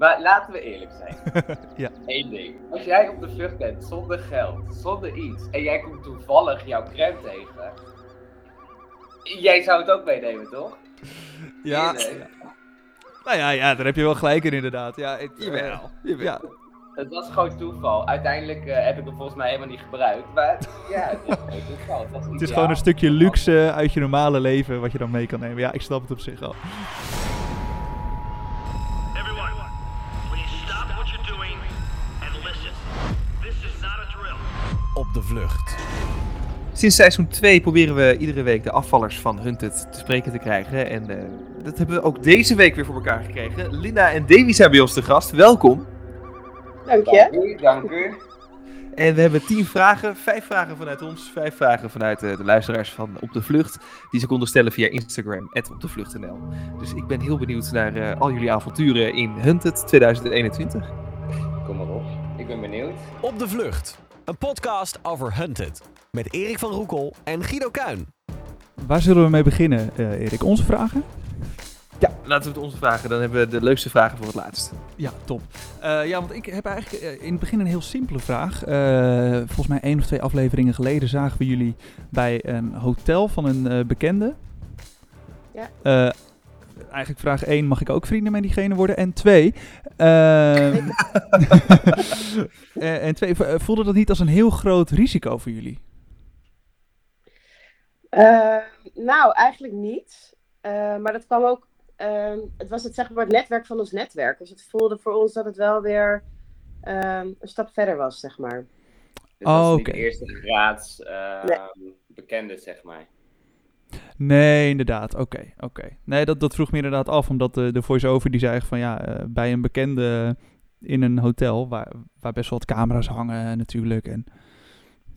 Maar laten we eerlijk zijn. Ja. Eén ding. Als jij op de vlucht bent zonder geld, zonder iets, en jij komt toevallig jouw crème tegen, jij zou het ook meenemen, toch? Ja, nou ja, ja, daar heb je wel gelijk in inderdaad. Ja, het, Jawel, jawel. Ja, Het was gewoon toeval. Uiteindelijk eh, heb ik hem volgens mij helemaal niet gebruikt. Maar ja, het is gewoon toeval. Het, was het is gewoon een stukje luxe uit je normale leven wat je dan mee kan nemen. Ja, ik snap het op zich al. Op de vlucht. Sinds seizoen 2 proberen we iedere week de afvallers van Hunted te spreken te krijgen. En eh, dat hebben we ook deze week weer voor elkaar gekregen. Linda en Davy zijn bij ons te gast. Welkom. Dank Dank je. u, dank u. En we hebben 10 vragen. Vijf vragen vanuit ons. Vijf vragen vanuit eh, de luisteraars van Op de Vlucht. Die ze konden stellen via Instagram, opdevlucht.nl. Dus ik ben heel benieuwd naar eh, al jullie avonturen in Hunted 2021. Kom maar op. Ik ben benieuwd. Op de Vlucht. Een podcast over Hunted. Met Erik van Roekel en Guido Kuin. Waar zullen we mee beginnen, eh, Erik? Onze vragen? Ja, laten we het onze vragen. Dan hebben we de leukste vragen voor het laatst. Ja, top. Eh, ja, want ik heb eigenlijk eh, in het begin een heel simpele vraag. Eh, volgens mij één of twee afleveringen geleden zagen we jullie bij een hotel van een eh, bekende. Ja. Eh, eigenlijk vraag 1, mag ik ook vrienden met diegene worden? En twee, ehm, eh, en twee, vo- voelde dat niet als een heel groot risico voor jullie? Eh, nou, eigenlijk niet. Eh, maar dat kwam ook. ehm, het was het, zeg maar, het netwerk van ons netwerk. Dus het voelde voor ons dat het wel weer ehm, een stap verder was, zeg maar. Oh, niet oké. de eerste graads eh, Nee. bekende, zeg maar. Nee, inderdaad. Oké, oké. Nee, dat, dat vroeg me inderdaad af, omdat de, de voice-over die zei van ja, eh, bij een bekende in een hotel, waar, waar best wel wat camera's hangen natuurlijk. En,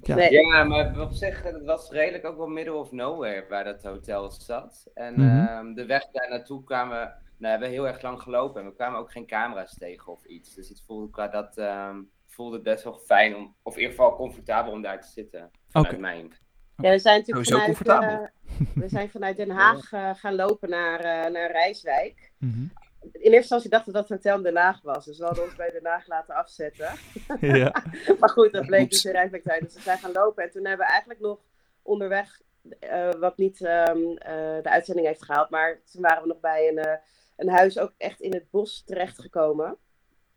ja. Nee. Ja, maar op zich, het was redelijk ook wel middle of nowhere waar dat hotel zat. En Mhm. ehm, de weg daar naartoe kwamen, nou, we hebben heel erg lang gelopen en we kwamen ook geen camera's tegen of iets. Dus het voelde qua dat ehm, voelde het best wel fijn om, of in ieder geval comfortabel om daar te zitten. Vanuit Oké. mijn. Ja, we zijn natuurlijk Sowieso vanuit, comfortabel. we zijn vanuit Den Haag eh, gaan lopen naar, eh, naar Rijswijk. Mhm. In eerste instantie dachten we dat het hotel in Den Haag was. Dus we hadden ons bij Den Haag laten afzetten. ja. Maar goed, dat bleek dus in Rijswijk te zijn. Dus we zijn gaan lopen. En toen hebben we eigenlijk nog onderweg, eh, wat niet ehm, eh, de uitzending heeft gehaald. Maar toen waren we nog bij een, eh, een huis ook echt in het bos terechtgekomen.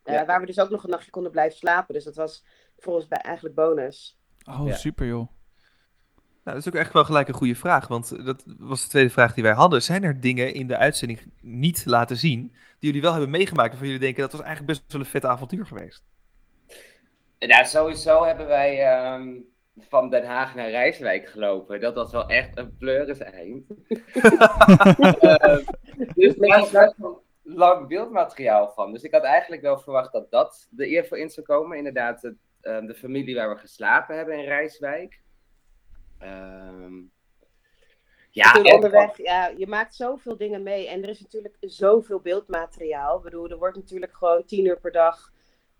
Eh, Ja. Waar we dus ook nog een nachtje konden blijven slapen. Dus dat was voor ons bij, eigenlijk bonus. Oh, Ja. super joh. Nou, dat is ook echt wel gelijk een goede vraag. Want dat was de tweede vraag die wij hadden. Zijn er dingen in de uitzending niet laten zien die jullie wel hebben meegemaakt? Waarvan jullie denken dat was eigenlijk best wel een vet avontuur geweest? Ja, sowieso hebben wij ehm, van Den Haag naar Rijswijk gelopen. Dat was wel echt een pleuris eind. Ehm, dus daar is best wel lang beeldmateriaal van. Dus ik had eigenlijk wel verwacht dat dat er eerder in zou komen. Inderdaad, het, ehm, de familie waar we geslapen hebben in Rijswijk. Ehm, ja, en- onderweg, ja, je maakt zoveel dingen mee. En er is natuurlijk zoveel beeldmateriaal. Ik bedoel, er wordt natuurlijk gewoon tien uur per dag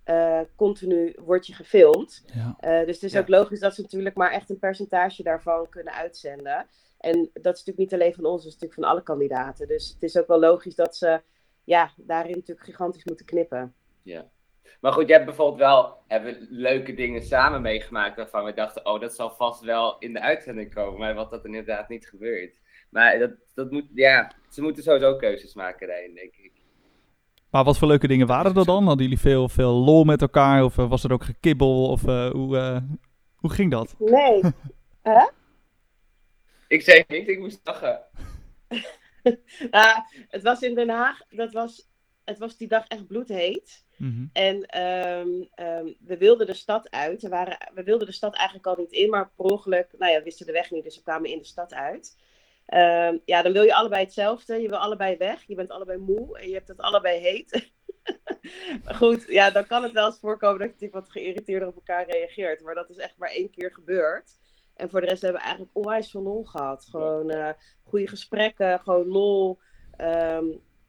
eh, continu wordt je gefilmd. Ja. Eh, dus het is Ja. ook logisch dat ze natuurlijk maar echt een percentage daarvan kunnen uitzenden. En dat is natuurlijk niet alleen van ons, dat is natuurlijk van alle kandidaten. Dus het is ook wel logisch dat ze ja, daarin natuurlijk gigantisch moeten knippen. Ja. Maar goed, je hebt bijvoorbeeld wel hebben leuke dingen samen meegemaakt waarvan we dachten, oh, dat zal vast wel in de uitzending komen, maar wat dat inderdaad niet gebeurt. Maar dat, dat moet, ja, ze moeten sowieso keuzes maken daarin, denk ik. Maar wat voor leuke dingen waren er dan? Hadden jullie veel, veel lol met elkaar? Of eh, was er ook gekibbel? Of eh, hoe, eh, hoe ging dat? Nee. Ik zei niks, ik moest lachen. Ah, het was in Den Haag, dat was, het was die dag echt bloedheet. Mhm. En ehm, ehm, we wilden de stad uit. We, waren, we wilden de stad eigenlijk al niet in, maar per ongeluk, nou ja, we wisten de weg niet, dus we kwamen in de stad uit. Ehm, ja, dan wil je allebei hetzelfde. Je wil allebei weg. Je bent allebei moe en je hebt het allebei heet. maar goed, ja, dan kan het wel eens voorkomen dat je natuurlijk wat geïrriteerder op elkaar reageert. Maar dat is echt maar één keer gebeurd. En voor de rest hebben we eigenlijk onwijs veel lol gehad. Gewoon eh goede gesprekken, gewoon lol.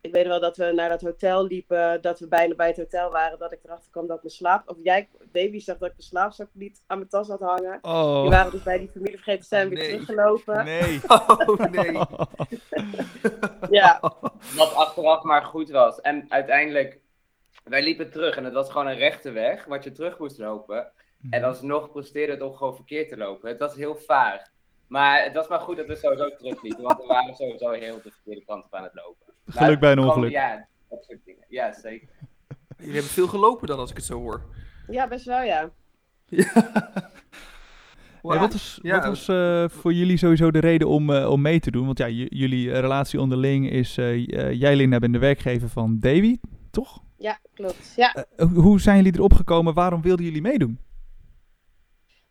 Ik weet wel dat we naar dat hotel liepen, dat we bijna bij het hotel waren, dat ik erachter kwam dat ik mijn slaap... Of jij, Davy, zag dat ik mijn slaapzak niet aan mijn tas had hangen. Die Oh, waren dus bij die familie vergeten te zijn, weer nee. teruggelopen. nee. Oh nee. Ja, Wat achteraf maar goed was. En uiteindelijk wij liepen terug en het was gewoon een rechte weg, wat je terug moest lopen. En alsnog presteerde het om gewoon verkeerd te lopen. Het was heel vaag. Maar het was maar goed dat we sowieso terugliepen, want we waren sowieso heel de verkeerde kant op aan het lopen. Geluk bij een ongeluk. Ja, dat soort dingen. Ja, zeker. Jullie hebben veel gelopen dan, als ik het zo hoor. Ja, best wel, ja. Hey, wat was, Ja. wat was eh, voor jullie sowieso de reden om, eh, om mee te doen? Want ja, jullie eh, relatie onderling is, jij Linda bent de werkgever van Davy, toch? Ja, klopt. Ja. Hoe zijn jullie erop gekomen? Waarom wilden jullie meedoen?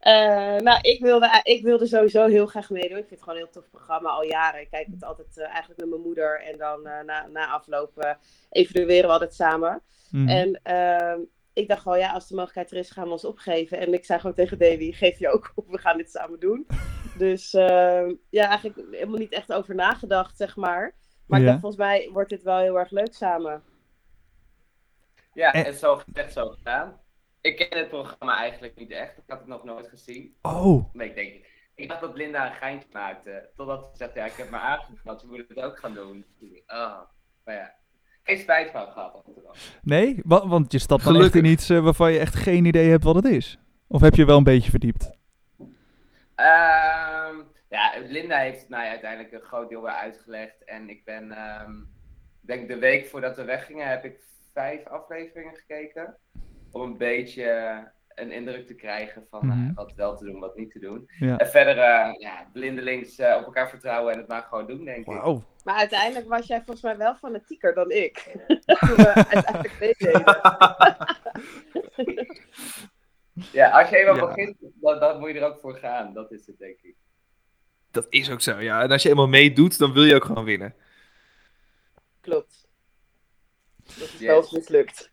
Eh, nou, ik wilde, ik wilde sowieso heel graag meedoen. Ik vind het gewoon een heel tof programma al jaren. Ik kijk het altijd eh, eigenlijk met mijn moeder. En dan eh, na, na afloop eh, evalueren we altijd samen. Mhm. En ehm, ik dacht gewoon, ja, als de mogelijkheid er is, gaan we ons opgeven. En ik zei gewoon tegen Davy, geef je ook op, we gaan dit samen doen. Dus ehm, ja, eigenlijk helemaal niet echt over nagedacht, zeg maar. Maar ik dacht, volgens mij wordt dit wel heel erg leuk samen. Ja, En- en zo gezegd, zo gedaan. Ik ken het programma eigenlijk niet echt. Ik had het nog nooit gezien. Oh, Maar ik denk, ik dacht dat Linda een geintje maakte. Totdat ze zegt, ja, ik heb maar aangemeld, ze moeten het ook gaan doen. Oh, maar ja. Geen spijt van gehad. nee? Wa- want je stapt dan echt Gelukkig. in iets eh, waarvan je echt geen idee hebt wat het is. Of heb je wel een beetje verdiept? Ehm, ja, Linda heeft het mij uiteindelijk een groot deel weer uitgelegd. En ik ben, ehm, ik denk de week voordat we weggingen, heb ik vijf afleveringen gekeken. Om een beetje een indruk te krijgen van eh, Mhm. wat wel te doen, wat niet te doen. Ja. En verder, eh, ja, blindelings eh, op elkaar vertrouwen en het maar gewoon doen, denk ik. Maar uiteindelijk was jij volgens mij wel fanatieker dan ik. Toen we uiteindelijk meededen. Ja, als je eenmaal Ja. begint, dan, dan moet je er ook voor gaan. Dat is het, denk ik. Dat is ook zo, ja. En als je eenmaal meedoet, dan wil je ook gewoon winnen. Klopt. Dat is Yes. wel mislukt.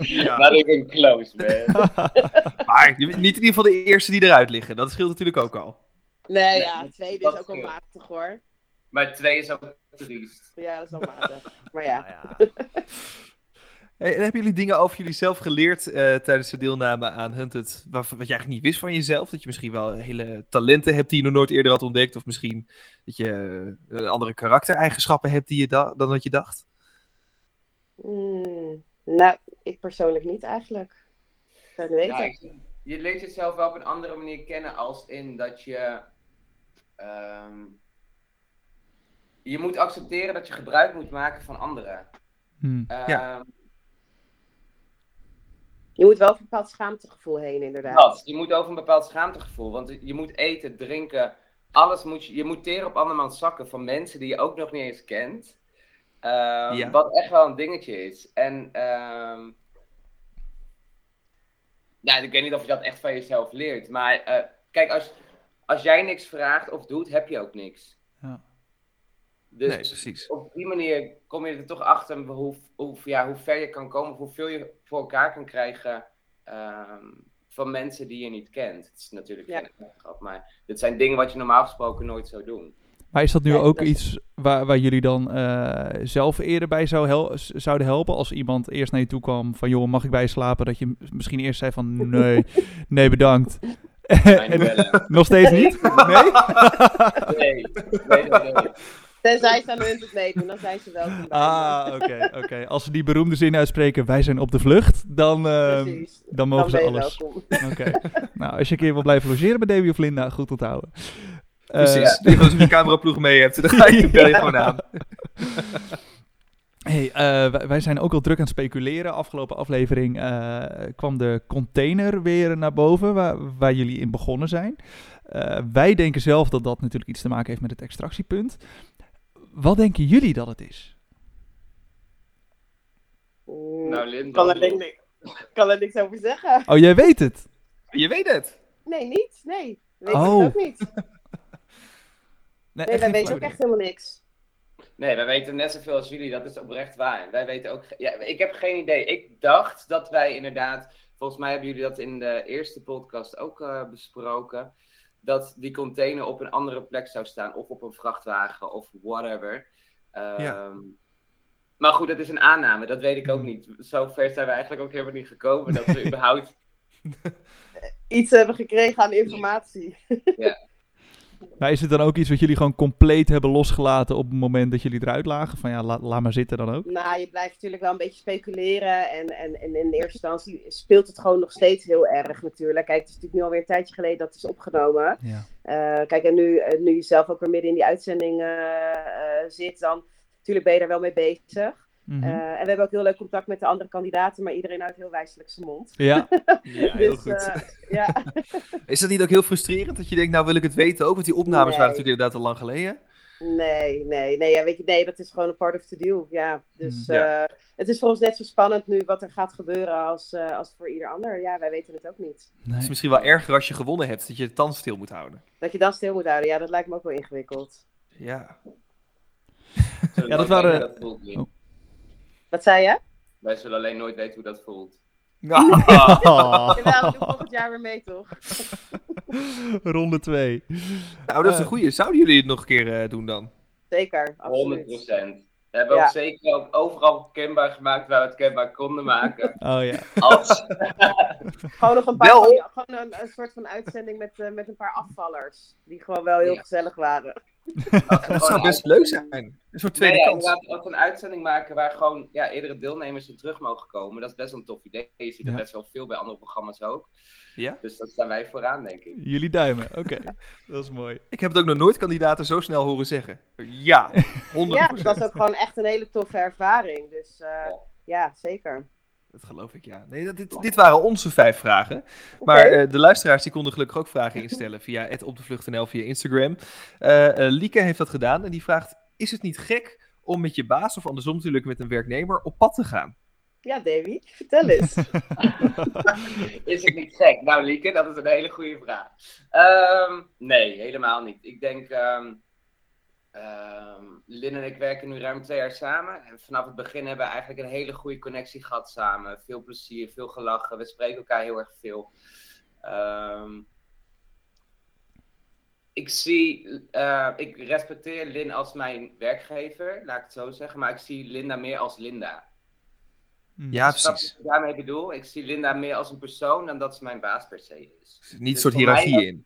Ja. Not even close, man. Maar je bent niet in ieder geval de eerste die eruit liggen. Dat scheelt natuurlijk ook al. Nee, Nee, ja, tweede is ook wel scheelt. matig hoor. maar twee is ook triest. Ja, dat is wel matig. Maar ja. Hey, en hebben jullie dingen over jullie zelf geleerd eh, tijdens de deelname aan Hunted, wat, wat je eigenlijk niet wist van jezelf? Dat je misschien wel hele talenten hebt die je nog nooit eerder had ontdekt, of misschien dat je eh, andere karaktereigenschappen hebt die je da- dan dat je dacht? Hmm, nou, ik persoonlijk niet eigenlijk. Het niet Ja, ik- je leert jezelf wel op een andere manier kennen als in dat je. ehm, je moet accepteren dat je gebruik moet maken van anderen. Hm. Ja. Ehm, Je moet wel een bepaald schaamtegevoel heen, inderdaad. dat. Je moet over een bepaald schaamtegevoel. Want je moet eten, drinken. Alles moet je. Je moet teren op andermans zakken van mensen die je ook nog niet eens kent. Ehm, Ja. Wat echt wel een dingetje is. En. ehm ja, ik weet niet of je dat echt van jezelf leert. Maar eh, kijk, als, als jij niks vraagt of doet, heb je ook niks. Ja. Dus nee, precies. op die manier kom je er toch achter hoe, hoe, ja, hoe ver je kan komen, of hoeveel je voor elkaar kan krijgen ehm, van mensen die je niet kent. Het is natuurlijk Ja. geen grap, maar dit zijn dingen wat je normaal gesproken nooit zou doen. Maar is dat nu Ja, ook dat- iets waar, waar jullie dan eh, zelf eerder bij zou hel- zouden helpen? Als iemand eerst naar je toe kwam van, joh, mag ik bij je slapen? Dat je misschien eerst zei van, nee, nee bedankt. En nog steeds niet? Nee? Nee, nee, nee, nee. Tenzij ze aan hun het meedoen, dan zijn ze me. Ah, oké, oké. Als ze die beroemde zin uitspreken, wij zijn op de vlucht, dan, eh, dan Dan mogen ben ze je alles. Oké. nou, als je een keer wil blijven logeren bij Davy of Linda, goed onthouden. Precies. Die als je een cameraploeg mee hebt, dan ga je, bel je gewoon aan. Hey, eh, wij, zijn ook al druk aan het speculeren. Afgelopen aflevering eh, kwam de container weer naar boven, waar, waar jullie in begonnen zijn. Eh, wij denken zelf dat dat natuurlijk iets te maken heeft met het extractiepunt. Wat denken jullie dat het is? Mm, Nou, Linda. kan, er kan er niks over zeggen. Oh, jij weet het. Je weet het. Nee, niet. Nee. Weet Oh. ik ook niet. Nee, Nee, wij weten ook echt helemaal niks. Nee, wij weten net zoveel als jullie, dat is oprecht waar. Wij weten ook. Ja, ik heb geen idee. Ik dacht dat wij inderdaad. Volgens mij hebben jullie dat in de eerste podcast ook eh, besproken. Dat die container op een andere plek zou staan. Of op een vrachtwagen of whatever. Ehm, Ja. Maar goed, dat is een aanname. Dat weet ik ook niet. Zo ver zijn we eigenlijk ook helemaal niet gekomen. Dat we überhaupt. Iets hebben gekregen aan informatie. Maar is het dan ook iets wat jullie gewoon compleet hebben losgelaten op het moment dat jullie eruit lagen? Van ja, la- laat maar zitten dan ook. Nou, je blijft natuurlijk wel een beetje speculeren. En, en, en in de eerste instantie speelt het gewoon nog steeds heel erg natuurlijk. Kijk, het is natuurlijk nu alweer een tijdje geleden dat het is opgenomen. Ja. Eh, kijk, en nu, eh, nu je zelf ook weer midden in die uitzending eh, zit, dan natuurlijk ben je daar wel mee bezig. Mhm. Eh, en we hebben ook heel leuk contact met de andere kandidaten, maar iedereen houdt heel wijselijk zijn mond. ja. Ja, heel dus, goed. eh, ja. Is dat niet ook heel frustrerend dat je denkt, nou wil ik het weten ook? Want die opnames Nee. waren natuurlijk inderdaad al lang geleden. Nee, nee, nee, ja, weet je, nee, dat is gewoon een part of the deal. Ja, dus Mm, Ja. eh, het is voor ons net zo spannend nu wat er gaat gebeuren als, eh, als voor ieder ander. Ja, wij weten het ook niet. Het Nee. is misschien wel erger als je gewonnen hebt, dat je de tand stil moet houden. Dat je dan stil moet houden, ja, dat lijkt me ook wel ingewikkeld. Ja. Ja, dat waren-. Oh. Wat zei je? Wij zullen alleen nooit weten hoe dat voelt. Oh. Jawel, we doen volgend jaar weer mee, toch? Ronde 2. Nou, dat is een Eh. goeie. Zouden jullie het nog een keer eh, doen dan? Zeker, 100 absoluut. We hebben Ja. ook zeker ook overal kenbaar gemaakt waar we het kenbaar konden maken. Oh ja. Als... Gewoon nog een paar, Wel. van die- gewoon een, een soort van uitzending met, eh, met een paar afvallers. Die gewoon wel heel Ja. gezellig waren. Dat zou best leuk zijn. Een soort tweede Nee, ja, kans. inderdaad ook een uitzending maken waar gewoon ja, eerdere deelnemers in terug mogen komen. Dat is best wel een tof idee. Je ziet Ja. dat best wel veel bij andere programma's ook. Ja? Dus daar staan wij vooraan, denk ik. Jullie duimen. Oké. Dat is mooi. Ik heb het ook nog nooit kandidaten zo snel horen zeggen. Ja, 100%. Ja, dat was ook gewoon echt een hele toffe ervaring. Dus eh, ja, zeker. Dat geloof ik, ja. Nee, dat, dit, dit waren onze vijf vragen. Maar eh, de luisteraars die konden gelukkig ook vragen instellen via het op de vlucht.nl via Instagram. Eh, eh, Lieke heeft dat gedaan en die vraagt: Is het niet gek om met je baas of andersom natuurlijk met een werknemer op pad te gaan? Ja, Davy, vertel eens. Is het niet gek? Nou, Lieke, dat is een hele goede vraag. Ehm, nee, helemaal niet. Ik denk, ehm ehm, Lin en ik werken nu ruim twee jaar samen. En vanaf het begin hebben we eigenlijk een hele goede connectie gehad samen. Veel plezier, veel gelachen. We spreken elkaar heel erg veel. Ik zie, eh, ik respecteer Lin als mijn werkgever, laat ik het zo zeggen. Maar ik zie Linda meer als Linda. Ja, Snap je precies. wat ik daarmee bedoel? Ik zie Linda meer als een persoon dan dat ze mijn baas per se is. Er zit niet een Dus soort voor mij- hiërarchie in.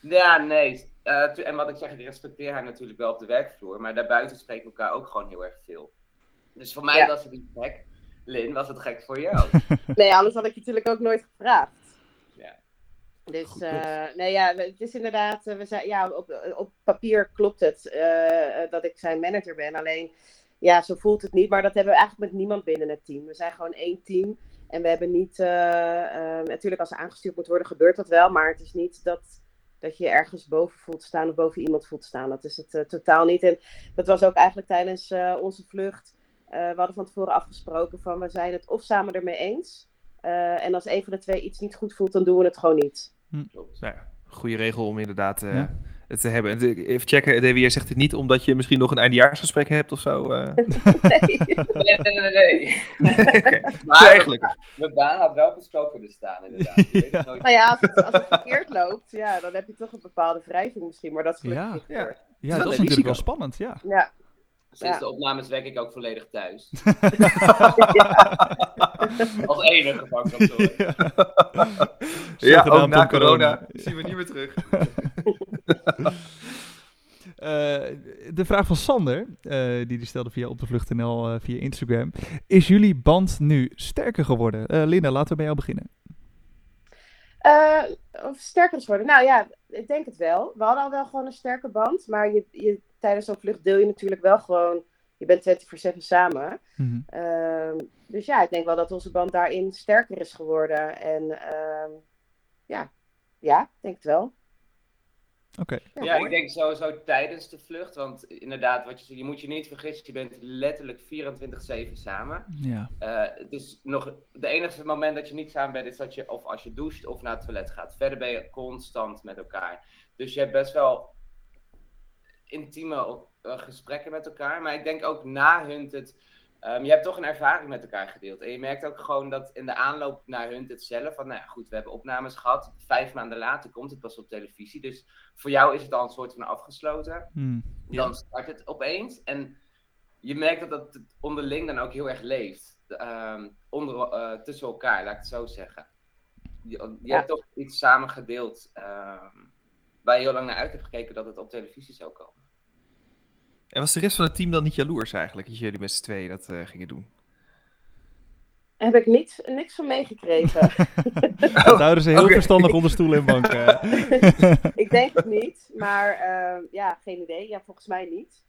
Ja, nee. Eh, en wat ik zeg, ik respecteer haar natuurlijk wel op de werkvloer. Maar daarbuiten spreken we elkaar ook gewoon heel erg veel. Dus voor mij Ja. was het niet gek. Lin, was het gek voor jou? Nee, anders had ik je natuurlijk ook nooit gevraagd. Ja. Dus, Goed eh, nee, ja, het is inderdaad, eh, we zijn, ja, op, op papier klopt het dat ik zijn manager ben. Alleen, ja, zo voelt het niet. Maar dat hebben we eigenlijk met niemand binnen het team. We zijn gewoon één team. En we hebben niet, eh, eh, natuurlijk als er aangestuurd moet worden, gebeurt dat wel. Maar het is niet dat, dat je ergens boven voelt staan of boven iemand voelt staan. Dat is het eh, totaal niet. En dat was ook eigenlijk tijdens eh, onze vlucht. Eh, we hadden van tevoren afgesproken van we zijn het of samen ermee eens. eh, en als een van de twee iets niet goed voelt, dan doen we het gewoon niet. Nou ja, goede regel om inderdaad eh, Ja. Het te hebben. Even checken, jij zegt het niet omdat je misschien nog een eindejaarsgesprek hebt of zo. eh. Nee. Nee, nee, nee. nee. Oké, Maar zo eigenlijk. Mijn baan had wel gesproken kunnen staan, inderdaad. Je weet het nooit. Nou ja, als het, als het verkeerd loopt, ja, dan heb je toch een bepaalde wrijving misschien. Maar dat is gelukkig Ja. niet Ja. Ja, wel dat is natuurlijk wel spannend, ja. Ja. Sinds Ja. de opnames werk ik ook volledig thuis. Als enige van kantoor. Ja, ook na corona zien we niet meer terug. Eh, de vraag van Sander, eh, die die stelde via op de vlucht.nl eh, via Instagram. Is jullie band nu sterker geworden? Eh Linda, laten we bij jou beginnen. Eh, of sterker is worden. Nou ja, ik denk het wel. We hadden al wel gewoon een sterke band. Maar je, je, tijdens zo'n vlucht deel je natuurlijk wel gewoon. Je bent 24-7 samen. Mhm. Ehm, dus ja, ik denk wel dat onze band daarin sterker is geworden. En ehm, ja. ja, ik denk het wel. Oké. Ja, ik denk sowieso tijdens de vlucht. Want inderdaad, wat je, zegt, je moet je niet vergissen, je bent letterlijk 24-7 samen. Ja. Eh, het is nog de enige moment dat je niet samen bent, is dat je of als je doucht of naar het toilet gaat. Verder ben je constant met elkaar. Dus je hebt best wel intieme gesprekken met elkaar. Maar ik denk ook na Hunted, ehm je hebt toch een ervaring met elkaar gedeeld. En je merkt ook gewoon dat in de aanloop naar Hunted zelf, van nou ja, goed, we hebben opnames gehad. Vijf maanden later komt het pas op televisie. Dus voor jou is het al een soort van afgesloten Hmm. dan start het opeens. En je merkt dat dat het onderling dan ook heel erg leeft. Ehm, onder, eh, tussen elkaar, laat ik het zo zeggen. Je, je Ja. hebt toch iets samen gedeeld. ehm, waar je heel lang naar uit hebt gekeken dat het op televisie zou komen. En was de rest van het team dan niet jaloers eigenlijk, dat jullie met z'n tweeën dat eh, gingen doen? Heb ik niets, niks van meegekregen. Dat houden ze heel verstandig onder stoelen en banken. ik denk het niet, maar eh, ja, geen idee. Ja, volgens mij niet.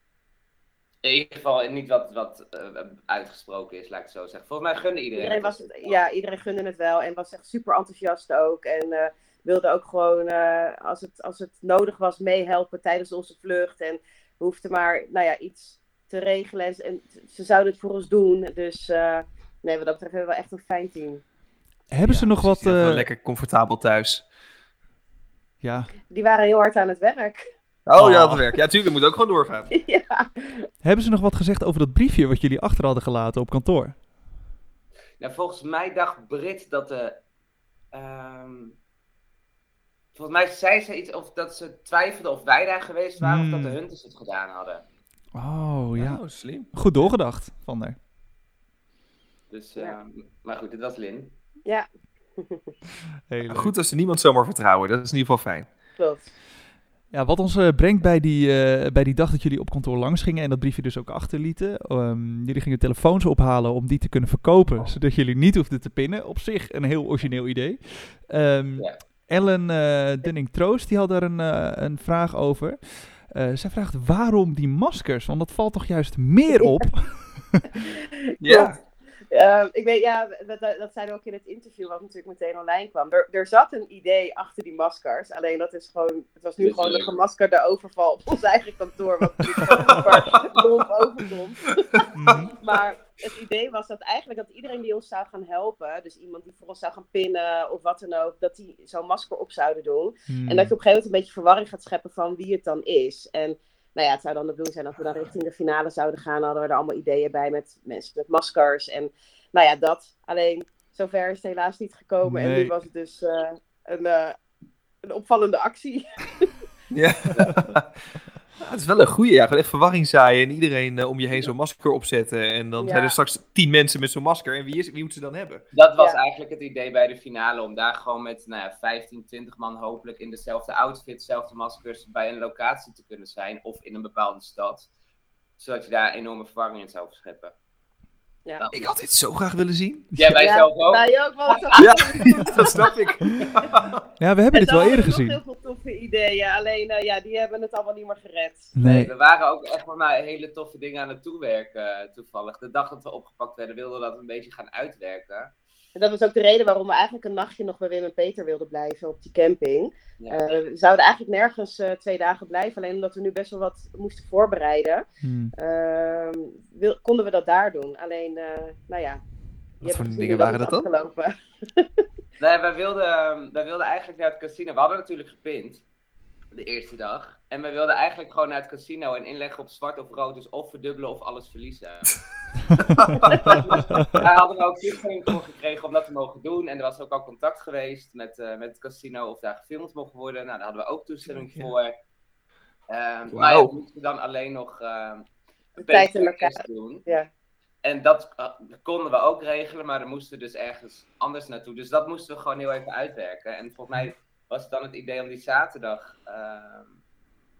In ieder geval niet wat, wat eh, uitgesproken is, laat ik het zo zeggen. Volgens mij gunde iedereen. Iedereen, het. was, ja, iedereen gunde het wel en was echt super enthousiast ook. En eh, wilde ook gewoon, eh, als, het, als het nodig was, meehelpen tijdens onze vlucht. En we hoefden maar nou ja, iets te regelen. En, en ze zouden het voor ons doen. Dus eh, nee, wat dat betreft hebben we wel echt een fijn team. Hebben ze nog wat... eh, lekker comfortabel thuis. ja. Die waren heel hard aan het werk. Oh, Oh. ja, dat werkt. Ja, tuurlijk, moet ook gewoon doorgaan. ja. Hebben ze nog wat gezegd over dat briefje wat jullie achter hadden gelaten op kantoor? Nou, volgens mij dacht Brit dat de. ehm, volgens mij zei ze iets of dat ze twijfelde of wij daar geweest waren of dat de Hmm. Hunters het gedaan hadden. Oh ja, Oh, slim. goed doorgedacht van der. Dus, Ja. ehm, maar goed, dit was Lin. ja, Heel leuk. Goed als ze niemand zomaar vertrouwen, dat is in ieder geval fijn. klopt. Ja, wat ons eh, brengt bij die, eh, bij die dag dat jullie op kantoor langs gingen en dat briefje dus ook achterlieten. Ehm, jullie gingen telefoons ophalen om die te kunnen verkopen, zodat jullie niet hoefden te pinnen. Op zich een heel origineel idee. Ehm, Ja. Ellen eh Dunning-Troost, die had daar een, eh, een vraag over. Eh, zij vraagt waarom die maskers, want dat valt toch juist meer op? Ja. Ehm, ik weet, ja, dat, dat dat zeiden we ook in het interview, wat natuurlijk meteen online kwam. Er, er zat een idee achter die maskers. Alleen dat is gewoon, het was nu gewoon een gemaskerde overval op ons eigen kantoor. Wat natuurlijk gewoon super dom overkomt. Mhm. Maar het idee was dat eigenlijk dat iedereen die ons zou gaan helpen, dus iemand die voor ons zou gaan pinnen of wat dan ook, dat die zo'n masker op zouden doen. Hmm. En dat je op een gegeven moment een beetje verwarring gaat scheppen van wie het dan is. En nou ja, het zou dan de bedoeling zijn dat we dan richting de finale zouden gaan. Dan hadden we er allemaal ideeën bij met mensen met maskers. En nou ja, dat. Alleen, zover is het helaas niet gekomen. En nu was het dus eh, een, eh, een opvallende actie. Ja. Ja, het is wel een goeie, ja. Gewoon echt verwarring zaaien en iedereen eh, om je heen zo'n masker opzetten. En dan Ja. zijn er straks tien mensen met zo'n masker. En wie, is, wie moet ze dan hebben? Dat was Ja. eigenlijk het idee bij de finale, om daar gewoon met nou ja, 15, 20 man hopelijk in dezelfde outfit, dezelfde maskers bij een locatie te kunnen zijn of in een bepaalde stad. Zodat je daar enorme verwarring in zou scheppen. Ja. Ik had dit zo graag willen zien. Ja, zelf ook? Wij ook wel. Ja, dat snap ik. Ja, we hebben dit wel eerder gezien. heel veel toffe ideeën. Alleen, eh, ja, die hebben het allemaal niet meer gered. Nee, Nee. we waren ook echt wel naar hele toffe dingen aan het toewerken, eh, toevallig. De dag dat we opgepakt werden, wilden we dat een beetje gaan uitwerken. En dat was ook de reden waarom we eigenlijk een nachtje nog bij Wim en Peter wilden blijven op die camping. Ja. Eh, we zouden eigenlijk nergens eh, twee dagen blijven, alleen omdat we nu best wel wat moesten voorbereiden, Hmm. ehm, wil- konden we dat daar doen. Alleen, eh, nou ja. Wat voor dingen waren dat dan? afgelopen. Nee, wij wilden, ehm, wij wilden eigenlijk naar het casino. We hadden natuurlijk gepint. De eerste dag. En we wilden eigenlijk gewoon naar het casino en inleggen op zwart of rood. Dus of verdubbelen of alles verliezen. Daar hadden we ook toestemming voor gekregen om dat te mogen doen. En er was ook al contact geweest met, eh, met het casino of daar gefilmd mocht worden. Nou, daar hadden we ook toestemming Ja. voor. Ehm maar ja, we moesten dan alleen nog ehm De tijd in PCR-test elkaar. doen. Ja. En dat eh, konden we ook regelen, maar dan moesten we dus ergens anders naartoe. Dus dat moesten we gewoon heel even uitwerken. En volgens mij was het dan het idee om die zaterdag ehm,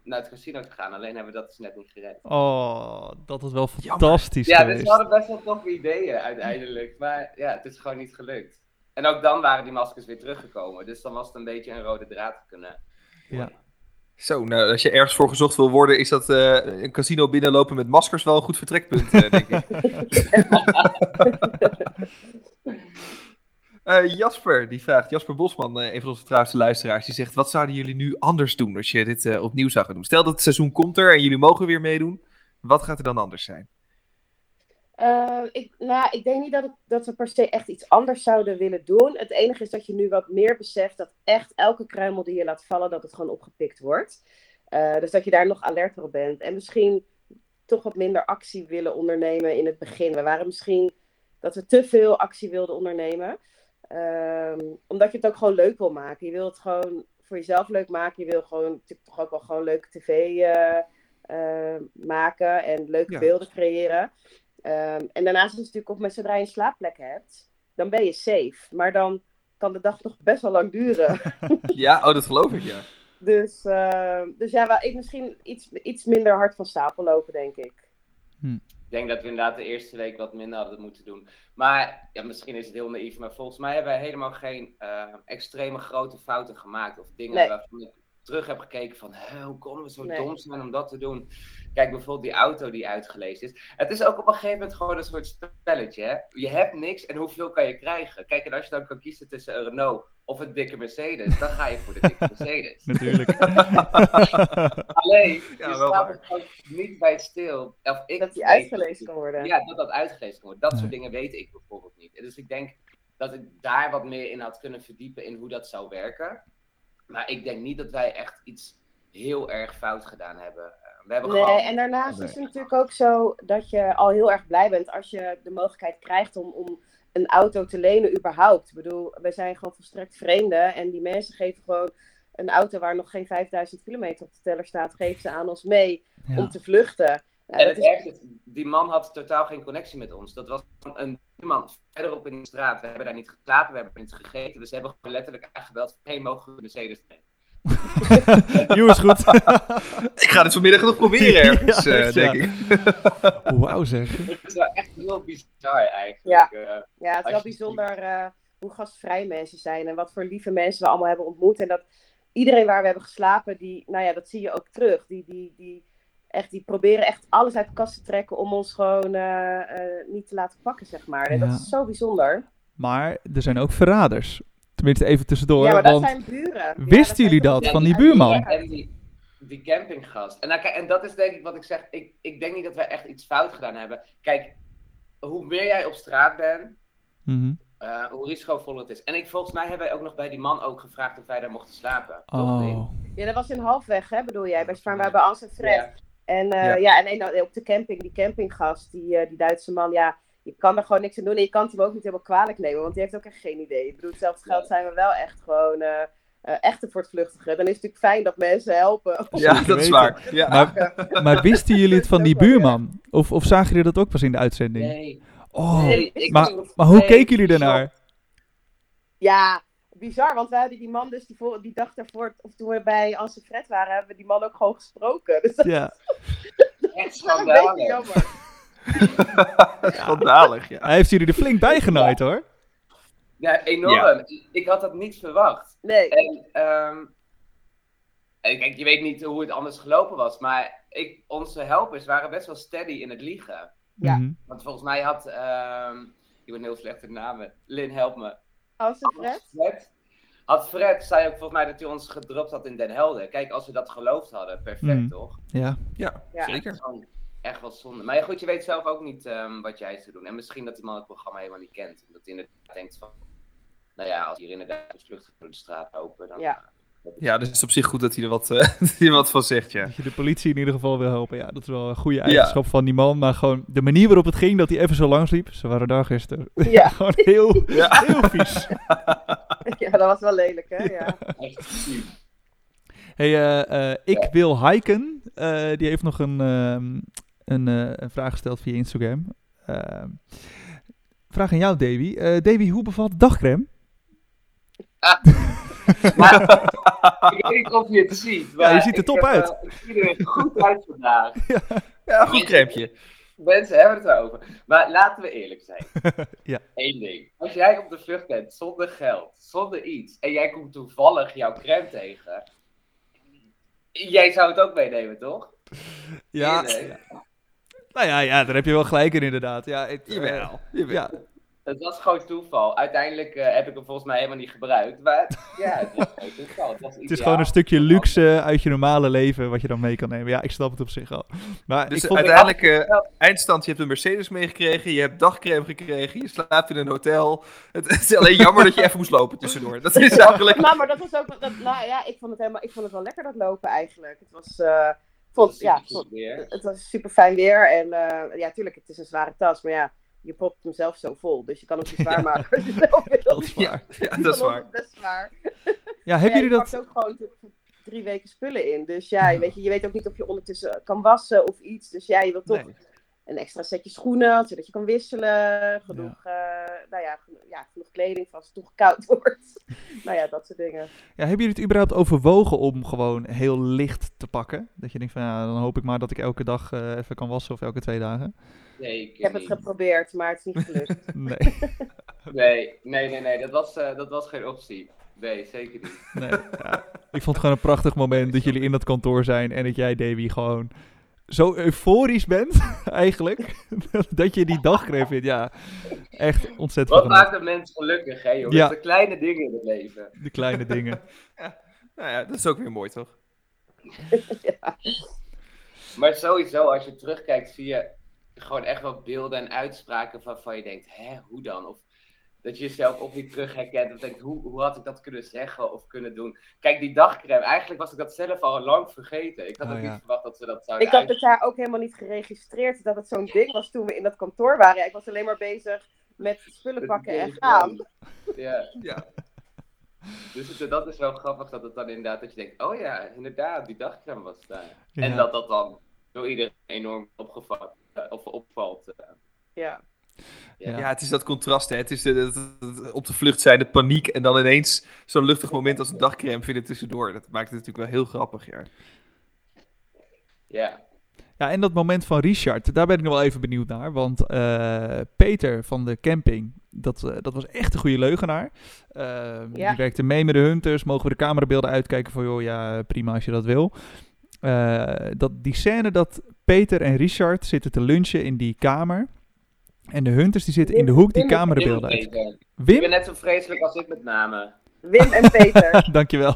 naar het casino te gaan. Alleen hebben we dat dus net niet gered. Oh, dat is wel Jammer. fantastisch Ja, dus we hadden best wel toffe ideeën uiteindelijk. Maar ja, het is gewoon niet gelukt. En ook dan waren die maskers weer teruggekomen. Dus dan was het een beetje een rode draad kunnen. Ja. Zo, nou, als je ergens voor gezocht wil worden, is dat eh, een casino binnenlopen met maskers wel een goed vertrekpunt, eh, denk ik. Eh, Jasper, die vraagt, Jasper Bosman, eh, een van onze trouwste luisteraars, die zegt, wat zouden jullie nu anders doen als je dit eh, opnieuw zou gaan doen? Stel dat het seizoen komt er en jullie mogen weer meedoen, wat gaat er dan anders zijn? Ik, nou, ik denk niet dat, dat we per se echt iets anders zouden willen doen. Het enige is dat je nu wat meer beseft dat echt elke kruimel die je laat vallen, dat het gewoon opgepikt wordt. Dus dat je daar nog alerter op bent. En misschien toch wat minder actie willen ondernemen in het begin. We waren misschien dat we te veel actie wilden ondernemen. Ehm, omdat je het ook gewoon leuk wil maken. Je wil het gewoon voor jezelf leuk maken. Je wil gewoon natuurlijk toch ook wel gewoon leuke tv eh, eh, maken en leuke Ja. beelden creëren. Ehm, en daarnaast is het natuurlijk ook met zodra je een slaapplek hebt, dan ben je safe. Maar dan kan de dag nog best wel lang duren. Ja, oh, dat geloof ik, ja. Dus, eh, dus ja, wel, ik misschien iets, iets minder hard van stapel lopen, denk ik. Ik denk dat we inderdaad de eerste week wat minder hadden moeten doen. Maar ja, misschien is het heel naïef, maar volgens mij hebben wij helemaal geen eh, extreme grote fouten gemaakt. Of dingen Nee. waarvan ik terug heb gekeken van, "Hè, hoe konden we zo Nee. dom zijn om dat te doen? Kijk, bijvoorbeeld die auto die uitgelezen is. Het is ook op een gegeven moment gewoon een soort spelletje. Hè? Je hebt niks en hoeveel kan je krijgen? Kijk, en als je dan kan kiezen tussen een Renault of een dikke Mercedes, dan ga je voor de dikke Mercedes. Natuurlijk. Alleen, Ja, je wel staat er gewoon niet bij stil. Of ik Dat die uitgelezen kan worden. Ja, dat dat uitgelezen kan worden. Dat Nee. soort dingen weet ik bijvoorbeeld niet. Dus ik denk dat ik daar wat meer in had kunnen verdiepen in hoe dat zou werken. Maar ik denk niet dat wij echt iets heel erg fout gedaan hebben. Eh, We hebben Nee, gewoon... en daarnaast Nee. is het natuurlijk ook zo dat je al heel erg blij bent als je de mogelijkheid krijgt om, om een auto te lenen überhaupt. Ik bedoel, we zijn gewoon volstrekt vreemden en die mensen geven gewoon een auto waar nog geen 5000 kilometer op de teller staat, geven ze aan ons mee om te vluchten. Nou, En het is, ergste die man had totaal geen connectie met ons. Dat was een man verderop in de straat. We hebben daar niet geslapen, we hebben niet gegeten. Dus ze hebben gewoon letterlijk aangebeld. Hé, mogen we de Mercedes nemen? Jongens, goed. Ik ga dit vanmiddag nog proberen ergens, Ja, eh, echt, denk ja. ik. Wauw zeg. Het is wel echt heel bizar eigenlijk. Ja. Eh, ja, het is wel bijzonder eh, hoe gastvrij mensen zijn en wat voor lieve mensen we allemaal hebben ontmoet. En dat iedereen waar we hebben geslapen, die, nou ja, dat zie je ook terug. Die, die, die, echt, die proberen echt alles uit de kast te trekken om ons gewoon eh, eh, niet te laten pakken, zeg maar. En Ja. dat is zo bijzonder. Maar er zijn ook verraders. Tenminste, even tussendoor. ja, maar dat want zijn buren. Wisten jullie dat Ja, van die Ja, buurman? En die, die campinggast. En, kijk, en dat is denk ik wat ik zeg. Ik, ik denk niet dat wij echt iets fout gedaan hebben. Kijk, hoe meer jij op straat bent, Mhm. eh, hoe risicovoller het is. En ik, volgens mij hebben wij ook nog bij die man ook gevraagd of wij daar mochten slapen. Toch? Oh. Ja, dat was in halfweg, hè, bedoel jij? Bij Spaan, bij Ans en Fred. Ja. En, eh, Ja. ja. en, en op de camping, die campinggast, die, eh, die Duitse man, ja, je kan er gewoon niks aan doen. En je kan het hem ook niet helemaal kwalijk nemen, want die heeft ook echt geen idee. Ik bedoel, hetzelfde geld zijn we wel echt gewoon eh eh, echte voortvluchtigen. Dan is het natuurlijk fijn dat mensen helpen. Ja, dat is waar. Ja. Maar, maar wisten jullie het van die buurman? Of, of zagen jullie dat ook pas in de uitzending? Nee. Oh, Nee, ik- maar, maar hoe nee, keken jullie daarnaar? Ja, bizar, want we hadden die man dus die, voor, die dag daarvoor, of toen we bij Ans en Fred waren, hebben we die man ook gewoon gesproken. Dus dat Ja. Echt is wel een beetje schandalig. jammer. Schandalig, ja. Hij heeft jullie er flink bij genaaid hoor. Ja, enorm. Ik had dat niet verwacht. Nee. En, ehm, en kijk, je weet niet hoe het anders gelopen was, maar ik, onze helpers waren best wel steady in het liegen. Ja. Mhm. Want volgens mij had, ehm ik ben heel slecht in namen, Lin, help me. En Fred? Fred, had Fred, zei ook volgens mij dat hij ons gedropt had in Den Helder. Kijk, als we dat geloofd hadden, perfect Mhm. toch? Ja. Ja, Ja. Zeker. Echt wel zonde. Maar ja, goed, je weet zelf ook niet ehm, wat jij zou doen. En misschien dat die man het programma helemaal niet kent. En dat hij inderdaad denkt van, nou ja, als hier inderdaad een vlucht door de straat lopen, dan... Ja. Ja, dus het is op zich goed dat hij er wat, eh, er wat van zegt, ja. Dat je de politie in ieder geval wil helpen. Ja, dat is wel een goede eigenschap van die man. Maar gewoon de manier waarop het ging, dat hij even zo langs liep. Ze waren daar gisteren. Ja. gewoon heel, Ja. heel vies. ja, dat was wel lelijk, hè? Ja. Hey, eh, eh, ik Ja. wil hiken. Eh, die heeft nog een, ehm, een, eh, een vraag gesteld via Instagram. Ehm, vraag aan jou, Davy. Eh Davy, hoe bevalt de dagcreme? Maar, ik weet niet of je het ziet. Maar Ja, je ziet er top heb, uit. eh, ik zie er goed uit vandaag. Ja, goed crèmeje. Mensen hebben het erover. Maar laten we eerlijk zijn. Ja. Eén ding. Als jij op de vlucht bent zonder geld, zonder iets, en jij komt toevallig jouw crème tegen. Jij zou het ook meenemen, toch? Ja, Eerlijk. Nou ja, ja, daar heb je wel gelijk in inderdaad. Ja, het, eh, Jawel. Jawel. ja, Het was gewoon toeval. Uiteindelijk eh, heb ik hem volgens mij helemaal niet gebruikt. Maar ja, het was gewoon toeval. Het, was het is gewoon een stukje luxe uit je normale leven wat je dan mee kan nemen. Ja, ik snap het op zich al. Maar Dus ik vond uiteindelijk, eh, eindstand, je hebt een Mercedes meegekregen, je hebt dagcreme gekregen, je slaapt in een hotel. Het, het is alleen jammer dat je even moest lopen tussendoor. Dat is eigenlijk... Nou, maar dat was ook, dat, nou ja, ik vond het helemaal, ik vond het wel lekker dat lopen eigenlijk. Het was, eh, vond, ja, vond- het was super fijn weer en eh, ja, tuurlijk, het is een zware tas, maar ja, je propt hem zelf zo vol, dus je kan hem zo zwaar maken als je zelf wil. dat is waar. Ja, dat is waar. best zwaar. Ja, hebben jullie je dat... ook gewoon drie weken spullen in, dus ja, je weet, je, je weet ook niet of je ondertussen kan wassen of iets, dus ja, je wilt toch Nee. Een extra setje schoenen, zodat je kan wisselen. Genoeg, eh, nou ja, geno- ja, genoeg kleding als het toch koud wordt. nou ja, dat soort dingen. Ja, hebben jullie het überhaupt overwogen om gewoon heel licht te pakken? Dat je denkt van ja, dan hoop ik maar dat ik elke dag eh, even kan wassen of elke twee dagen. Nee, Ik heb het geprobeerd, maar het is niet gelukt. Nee, Nee, nee, nee, nee. Dat was, eh, dat was geen optie. Nee, zeker niet. nee. Ja. Ik vond het gewoon een prachtig moment dat jullie in dat kantoor zijn en dat jij, Davy, gewoon zo euforisch bent, eigenlijk. dat je die dagcreme vindt. Ja, echt ontzettend Wat maakt een mens gelukkig, hè, joh? Ja. De kleine dingen in het leven. De kleine dingen. Nou ja, dat is ook weer mooi, toch? ja. Maar sowieso, als je terugkijkt, zie je gewoon echt wel beelden en uitspraken waarvan je denkt, hè, hoe dan? Of dat je jezelf ook niet terug herkent denkt, hoe, hoe had ik dat kunnen zeggen of kunnen doen? Kijk, die dagcreme, eigenlijk was ik dat zelf al lang vergeten. Ik had Oh, ook ja. niet verwacht dat ze dat zouden Ik had het daar ook helemaal niet geregistreerd dat het zo'n ding was toen we in dat kantoor waren. Ja, ik was alleen maar bezig met spullen pakken en gaan. Ja. Ja. Dus het- dat is wel grappig dat het dan inderdaad, dat je denkt, oh ja, inderdaad, die dagcreme was daar. Ja. En dat dat dan door iedereen enorm opgevat, eh, of opvalt. eh. Ja. Ja. Ja, het is dat contrast, hè. Het is de, op de vlucht zijn, de paniek en dan ineens zo'n luchtig moment als een dagcreme vinden tussendoor. Dat maakt het natuurlijk wel heel grappig, ja. Ja. Ja, en dat moment van Richard, daar ben ik nog wel even benieuwd naar. Want eh, Peter van de camping, dat, eh, dat was echt een goede leugenaar. Ehm, Ja. Die werkte mee met de Hunters. Mogen we de camerabeelden uitkijken voor, joh, ja, prima als je dat wil. Eh, dat, die scène dat Peter en Richard zitten te lunchen in die kamer. En de Hunters die zitten in de hoek die Wim- Wim- camerabeelden uit. Ik ben Wim, net zo vreselijk als ik met name. Wim en Peter. dankjewel.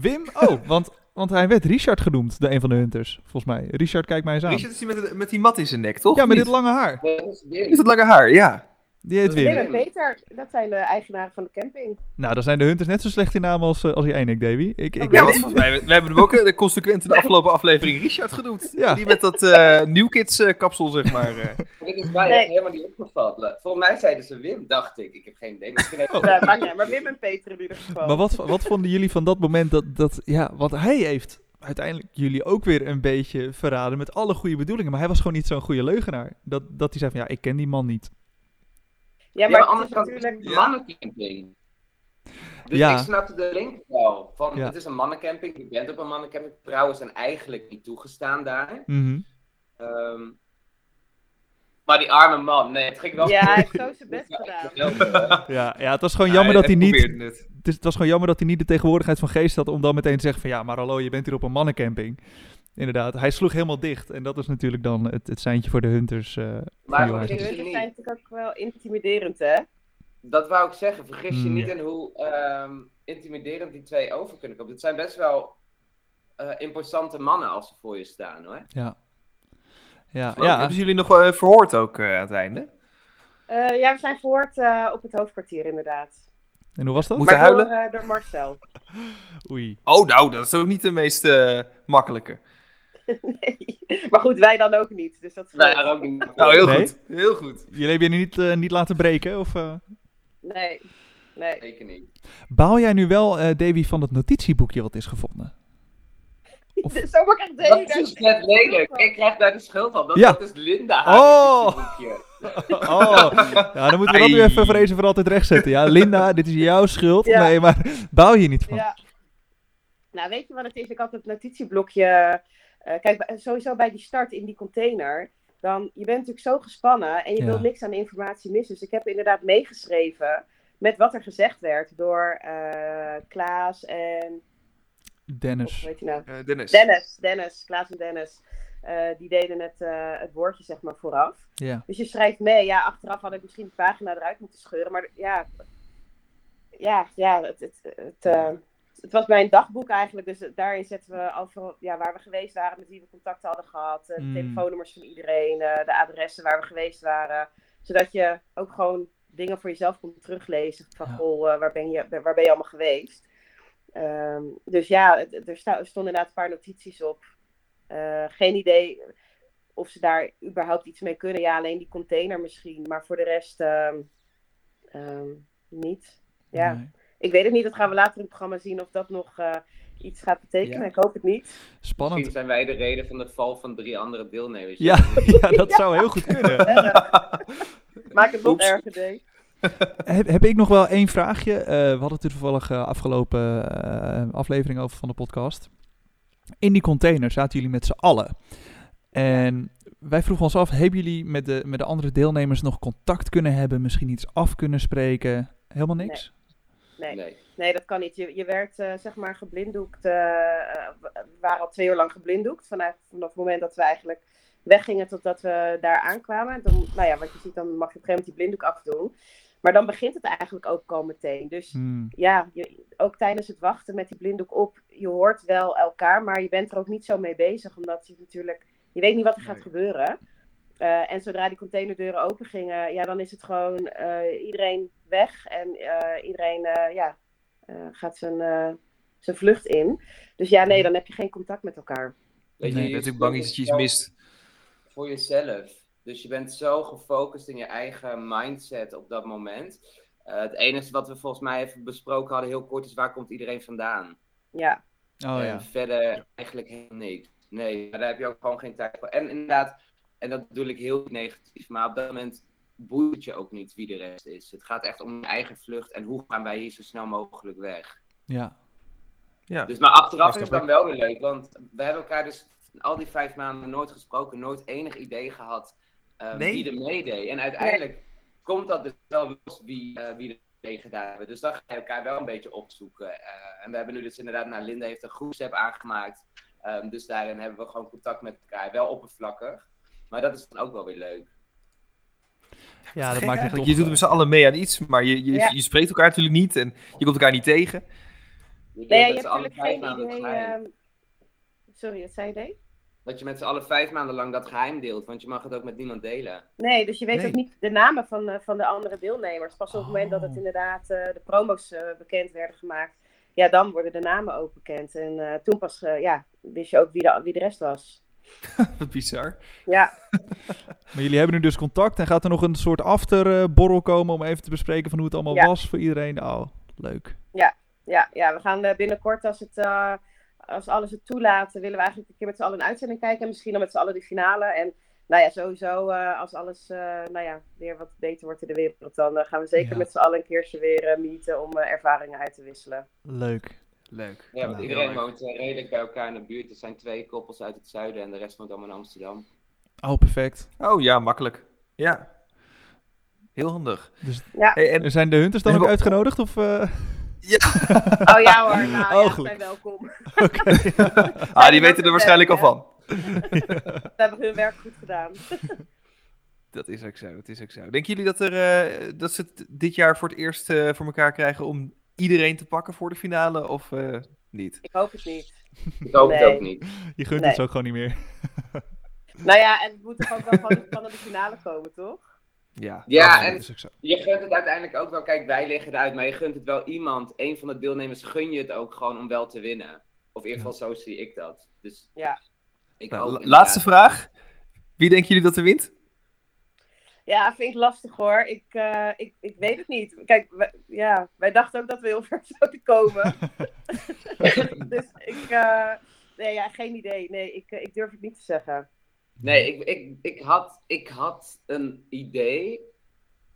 Wim, oh, want, want hij werd Richard genoemd, de een van de Hunters, volgens mij. Richard, kijk mij eens aan. Richard is die met, met die mat in zijn nek, toch? Ja, met dit lange haar. Dat is Wim. Met het lange haar, ja. Die heet Wim Wim. en Peter, dat zijn de eigenaren van de camping. Nou, dan zijn de Hunters net zo slecht in naam als, eh, als jij en ik, Davy. Ik, ik, Ja, want volgens mij, we hebben hem ook eh, de consequent in de afgelopen aflevering Richard genoemd. Ja. Die met dat eh New Kids eh, kapsel, zeg maar. eh. Dit is mij Nee. helemaal niet opgevallen. Volgens mij zeiden ze Wim, dacht ik. Ik heb geen idee. Misschien Ja, niet uit, maar Wim en Peter in ieder geval. maar wat, wat vonden jullie van dat moment dat, dat... Ja, want hij heeft uiteindelijk jullie ook weer een beetje verraden met alle goede bedoelingen. Maar hij was gewoon niet zo'n goede leugenaar. Dat, dat hij zei van, ja, ik ken die man niet. Ja, Ja, maar het anders natuurlijk... een mannencamping. Dus Ja. ik snapte de link wel. Van, Ja. Het is een mannencamping, je bent op een mannencamping. Vrouwen zijn eigenlijk niet toegestaan daar. Mhm. Ehm, maar die arme man, nee, het ging wel Ja, hij heeft zo zijn best Ja, gedaan. Ja, ja, het was gewoon jammer Ja, dat hij niet... Het, is, het was gewoon jammer dat hij niet de tegenwoordigheid van geest had om dan meteen te zeggen van... Ja, maar hallo, je bent hier op een mannencamping. Inderdaad, hij sloeg helemaal dicht. En dat is natuurlijk dan het, het seintje voor de Hunters. eh, Maar je hunters zijn natuurlijk ook wel intimiderend, hè? Dat wou ik zeggen. Vergis je Mm. niet in hoe ehm, intimiderend die twee over kunnen komen. Het zijn best wel eh, imposante mannen als ze voor je staan, hoor. Ja. Ja, Ja. ja. Hebben jullie nog eh, verhoord ook aan het einde? Eh, ja, we zijn verhoord op het hoofdkwartier, inderdaad. En hoe was dat? Moeten maar door, huilen? eh, door Marcel. Oei. Oh, nou, dat is ook niet de meest eh, makkelijke. nee. Maar goed, wij dan ook niet. Dus dat is Nee, ook niet. Nou, heel Nee? goed. Heel goed. Jullie hebben je niet, eh, niet laten breken? Of, eh? Nee. Nee. Zeker niet. Baal jij nu wel, eh, Davy, van het notitieboekje wat is gevonden? Of- Zo mag ik Dat is dus net lelijk. Ik krijg daar de schuld van. Dat, Ja. dat is Linda. Oh. Oh, ja, dan moeten we dat nu even voor eens en voor altijd rechtzetten. Ja, Linda, dit is jouw schuld. Ja. Nee, maar baal je niet van. Ja. Nou, weet je wat het is? Ik had het notitieblokje. Eh, kijk, sowieso bij die start in die container. Dan, je bent natuurlijk zo gespannen en je Ja. wilt niks aan de informatie missen. Dus ik heb inderdaad meegeschreven met wat er gezegd werd door eh, Klaas en. Dennis. hoe heet hij nou? Eh, Dennis. Dennis, Dennis, Klaas en Dennis. Eh, die deden het, eh, het woordje zeg maar vooraf. Ja. Dus je schrijft mee. Ja, achteraf had ik misschien de pagina eruit moeten scheuren. Maar ja, ja, ja het, het, het, eh, het was mijn dagboek eigenlijk. Dus daarin zetten we over ja, waar we geweest waren, met wie we contact hadden gehad. eh, de Mm. telefoonnummers van iedereen, eh, de adressen waar we geweest waren. Zodat je ook gewoon dingen voor jezelf kon teruglezen. Van, Ja. goh, eh, waar, ben je, waar ben je allemaal geweest? Ehm, dus ja, er, stonden inderdaad een paar notities op. Eh, geen idee of ze daar überhaupt iets mee kunnen. Ja, alleen die container misschien. Maar voor de rest ehm, ehm, niet. Ja, Nee. Ik weet het niet. Dat gaan we later in het programma zien of dat nog... eh, iets gaat betekenen. Ja. Ik hoop het niet. Misschien Spannend. zijn wij de reden van de val van drie andere deelnemers. Ja, ja, dat zou heel goed kunnen. Maak het nog erger. Heb, heb ik nog wel één vraagje? Eh, we hadden het er toevallig eh, afgelopen eh, aflevering over van de podcast. In die container zaten jullie met z'n allen. En wij vroegen ons af, hebben jullie met de, met de andere deelnemers nog contact kunnen hebben? Misschien iets af kunnen spreken? Helemaal niks? Nee. Nee. Nee, dat kan niet. Je, je werd eh, zeg maar geblinddoekt. eh, eh, we waren al twee uur lang geblinddoekt. Vanaf, vanaf het moment dat we eigenlijk weggingen totdat we daar aankwamen. Dan, nou ja, wat je ziet, dan mag je op een gegeven moment die blinddoek afdoen. Maar dan begint het eigenlijk ook al meteen. Dus Hmm. ja, je, ook tijdens het wachten met die blinddoek op, je hoort wel elkaar, maar je bent er ook niet zo mee bezig, omdat je natuurlijk, je weet niet wat er gaat gebeuren. Eh, en zodra die containerdeuren open gingen, ja, dan is het gewoon eh, iedereen weg en eh, iedereen eh, ja, eh, gaat zijn, eh, zijn vlucht in. Dus ja, nee, dan heb je geen contact met elkaar. Weet Nee, Ik ben natuurlijk bang dat je iets mist. Voor jezelf. Dus je bent zo gefocust in je eigen mindset op dat moment. Eh, het enige wat we volgens mij even besproken hadden, heel kort, is waar komt iedereen vandaan? Ja, Oh en ja. verder eigenlijk helemaal niks. Nee, daar heb je ook gewoon geen tijd voor. En inderdaad, en dat bedoel ik heel negatief, maar op dat moment boeit je ook niet wie de rest is. Het gaat echt om je eigen vlucht en hoe gaan wij hier zo snel mogelijk weg. Ja. Ja. Dus maar achteraf is het dan wel weer leuk, want we hebben elkaar dus al die vijf maanden nooit gesproken, nooit enig idee gehad eh, Nee? wie er meedeed. En uiteindelijk komt dat dus wel los wie, eh, wie er mee gedaan hebben. Dus dan ga je elkaar wel een beetje opzoeken. Eh, en we hebben nu dus inderdaad, nou Linda heeft een groepsapp aangemaakt. Ehm, dus daarin hebben we gewoon contact met elkaar, wel oppervlakkig. Maar dat is dan ook wel weer leuk. Ja, dat maakt eigenlijk. Je doet met z'n allen mee aan iets, maar je, je, Ja. je spreekt elkaar natuurlijk niet en je komt elkaar niet tegen. Je nee, je met hebt z'n allen natuurlijk vijf geen idee. ehm, sorry, wat zei je? deed? Dat je met z'n allen vijf maanden lang dat geheim deelt, want je mag het ook met niemand delen. Nee, dus je weet Nee. ook niet de namen van, eh, van de andere deelnemers. Pas op het moment dat het Oh. inderdaad eh, de promo's eh, bekend werden gemaakt, ja, dan worden de namen ook bekend. En eh, toen pas, eh, ja, wist je ook wie de, wie de rest was. Wat bizar. Ja, Maar jullie hebben nu dus contact en gaat er nog een soort afterborrel komen om even te bespreken van hoe het allemaal Ja. was voor iedereen? Oh, leuk. ja, ja, we gaan eh, binnenkort, als, het, eh, als alles het toelaat, willen we eigenlijk een keer met z'n allen een uitzending kijken. En misschien dan met z'n allen de finale. En nou ja, sowieso, eh, als alles eh, nou ja, weer wat beter wordt in de wereld, dan eh, gaan we zeker Ja. met z'n allen een keertje weer eh, meeten om eh, ervaringen uit te wisselen. Leuk. Leuk. Ja, want iedereen erg. woont eh, redelijk bij elkaar in de buurt. Er zijn twee koppels uit het zuiden en de rest woont allemaal in Amsterdam. Oh, perfect. Oh ja, makkelijk. Ja. Heel handig. Dus Ja. Hey, en, zijn de hunters dan ook uitgenodigd? Of, eh? Oh ja hoor, nou Oh, ja, zijn welkom. ah, die weten er waarschijnlijk al van. Ze hebben hun werk goed gedaan. Dat is ook zo, dat is ook zo. Denken jullie dat, er, eh, dat ze het dit jaar voor het eerst eh, voor elkaar krijgen om iedereen te pakken voor de finale of eh, niet? Ik hoop het niet. Ik hoop het ook niet. Je gunt Nee. het zo gewoon niet meer. Nou ja, en het moet toch ook wel van de, van de finale komen, toch? Ja, Ja, en- Dat is ook zo. Je gunt het uiteindelijk ook wel. Kijk, wij liggen eruit, maar je gunt het wel iemand. Een van de deelnemers gun je het ook gewoon om wel te winnen. Of in ieder geval zo zie ik dat. Dus Ja. ik Nou, hoop la- inderdaad- laatste vraag. Wie denken jullie dat er wint? Ja, vind ik lastig hoor. Ik, eh, ik, ik weet het niet. Kijk, wij, ja, wij dachten ook dat we heel ver zouden komen. dus ik, eh, nee, ja, geen idee. Nee, ik, eh, ik durf het niet te zeggen. Nee, ik, ik, ik, had, ik had een idee.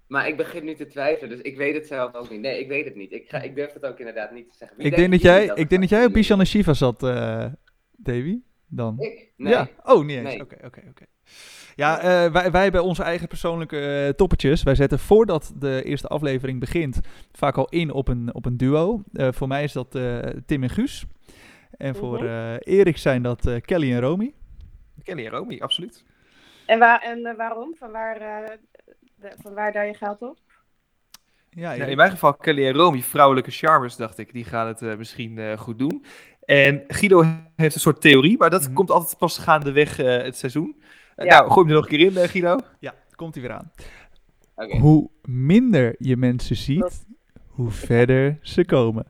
Maar ik begin nu te twijfelen, dus ik weet het zelf ook niet. Nee, ik weet het niet. Ik, ga, ik durf het ook inderdaad niet te zeggen. Wie Ik denk dat jij, ik denk dat jij op Bishan en Shiva zat, eh Davy. Dan. Ik? Nee. Ja. Oh, niet eens. Nee. Oké, oké, oké. Ja, eh, wij, wij hebben onze eigen persoonlijke eh, toppetjes. Wij zetten voordat de eerste aflevering begint vaak al in op een, op een duo. Eh, voor mij is dat eh, Tim en Guus. En voor Mhm. eh, Erik zijn dat eh, Kelly en Romy. Kenny en Romy, absoluut. En, waar, en waarom? Van waar, eh, de- van waar daar je geld op? Ja, Nou, in mijn geval Kelly en Romy, vrouwelijke charmers, dacht ik. Die gaan het eh, misschien eh, goed doen. En Guido heeft een soort theorie, maar dat Mhm. komt altijd pas gaandeweg eh het seizoen. Eh, Ja. Nou, gooi hem er nog een keer in, eh, Guido. ja komt hij weer aan. Oké. Hoe minder je mensen ziet, hoe verder ze komen.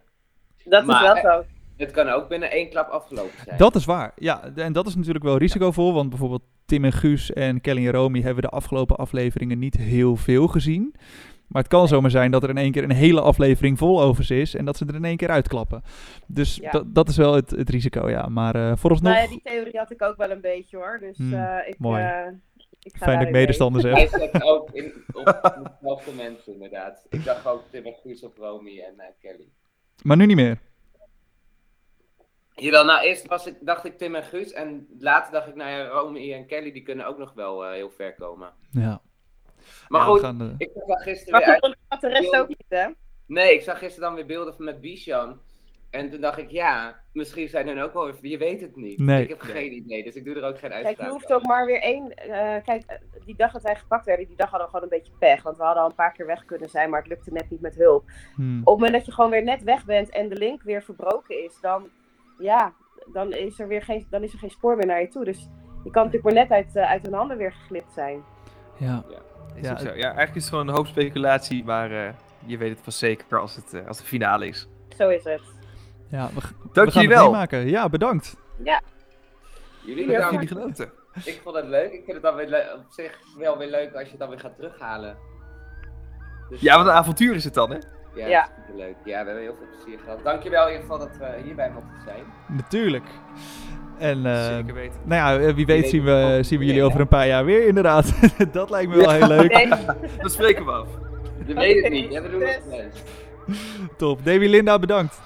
Dat Maar, is wel zo. Het kan ook binnen één klap afgelopen zijn. Dat is waar. Ja, en dat is natuurlijk wel risicovol. Want bijvoorbeeld Tim en Guus en Kelly en Romy hebben de afgelopen afleveringen niet heel veel gezien. Maar het kan zomaar zijn dat er in één keer een hele aflevering vol overs is en dat ze er in één keer uitklappen. Dus Ja. dat, dat is wel het, het risico, ja. Maar eh vooralsnog, Nou ja, die theorie had ik ook wel een beetje hoor. Dus Hmm, eh, ik, mooi. eh, ik ga fijn dat ik medestanders heb. Ook in, op dezelfde mensen, inderdaad. Ik dacht ook Tim en Guus of Romy en eh, Kelly. Maar nu niet meer. Jawel, nou eerst was ik, dacht ik Tim en Guus. En later dacht ik, nou ja, Romy en Kelly die kunnen ook nog wel eh, heel ver komen. Ja. Maar Ja, goed, gaan, eh, ik zag gisteren Maar weer goed, had de rest ook niet, hè? Nee, ik zag gisteren dan weer beelden van met Bichon. En toen dacht ik, ja, misschien zijn er ook wel... Je weet het niet. Nee. Ik heb geen idee, dus ik doe er ook geen Kijk, uitspraak je hoeft ook maar weer één. eh, kijk, die dag dat wij gepakt werden, die dag hadden we gewoon een beetje pech. Want we hadden al een paar keer weg kunnen zijn, maar het lukte net niet met hulp. hmm. Op het moment dat je gewoon weer net weg bent en de link weer verbroken is, dan, ja, dan, is er weer geen, dan is er geen spoor meer naar je toe. Dus je kan natuurlijk maar net uit, eh, uit hun handen weer geglipt zijn. Ja. Is Ja, ook zo. ja, eigenlijk is het gewoon een hoop speculatie, maar eh, je weet het pas zeker als, het, eh, als de finale is. Zo is het. ja, we, Dank gaan jullie het wel. meemaken. Ja, bedankt. Jullie Jullie Hebben bedankt. jullie genoten? Ik vond het leuk. Ik vind het dan weer op zich wel weer leuk als je het dan weer gaat terughalen. Dus, Ja, wat een avontuur is het dan, hè? Ja, Ja. superleuk. Ja, we hebben heel veel plezier gehad. Dankjewel in ieder geval dat we hierbij mochten zijn. Natuurlijk. En eh, Zeker weten. nou ja, wie weet zien we, ook zien we jullie over een paar jaar weer, inderdaad. dat lijkt me wel heel leuk. Nee, Dat spreken we af. Je weet het niet. Ja, we doen het best. Top. Davy Linda, bedankt.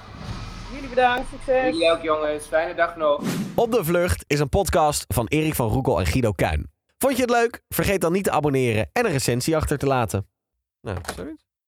jullie bedankt, succes. Jullie ook jongens. Fijne dag nog. Op de Vlucht is een podcast van Erik van Roekel en Guido Kuin. Vond je het leuk? Vergeet dan niet te abonneren en een recensie achter te laten. Nou, zoiets.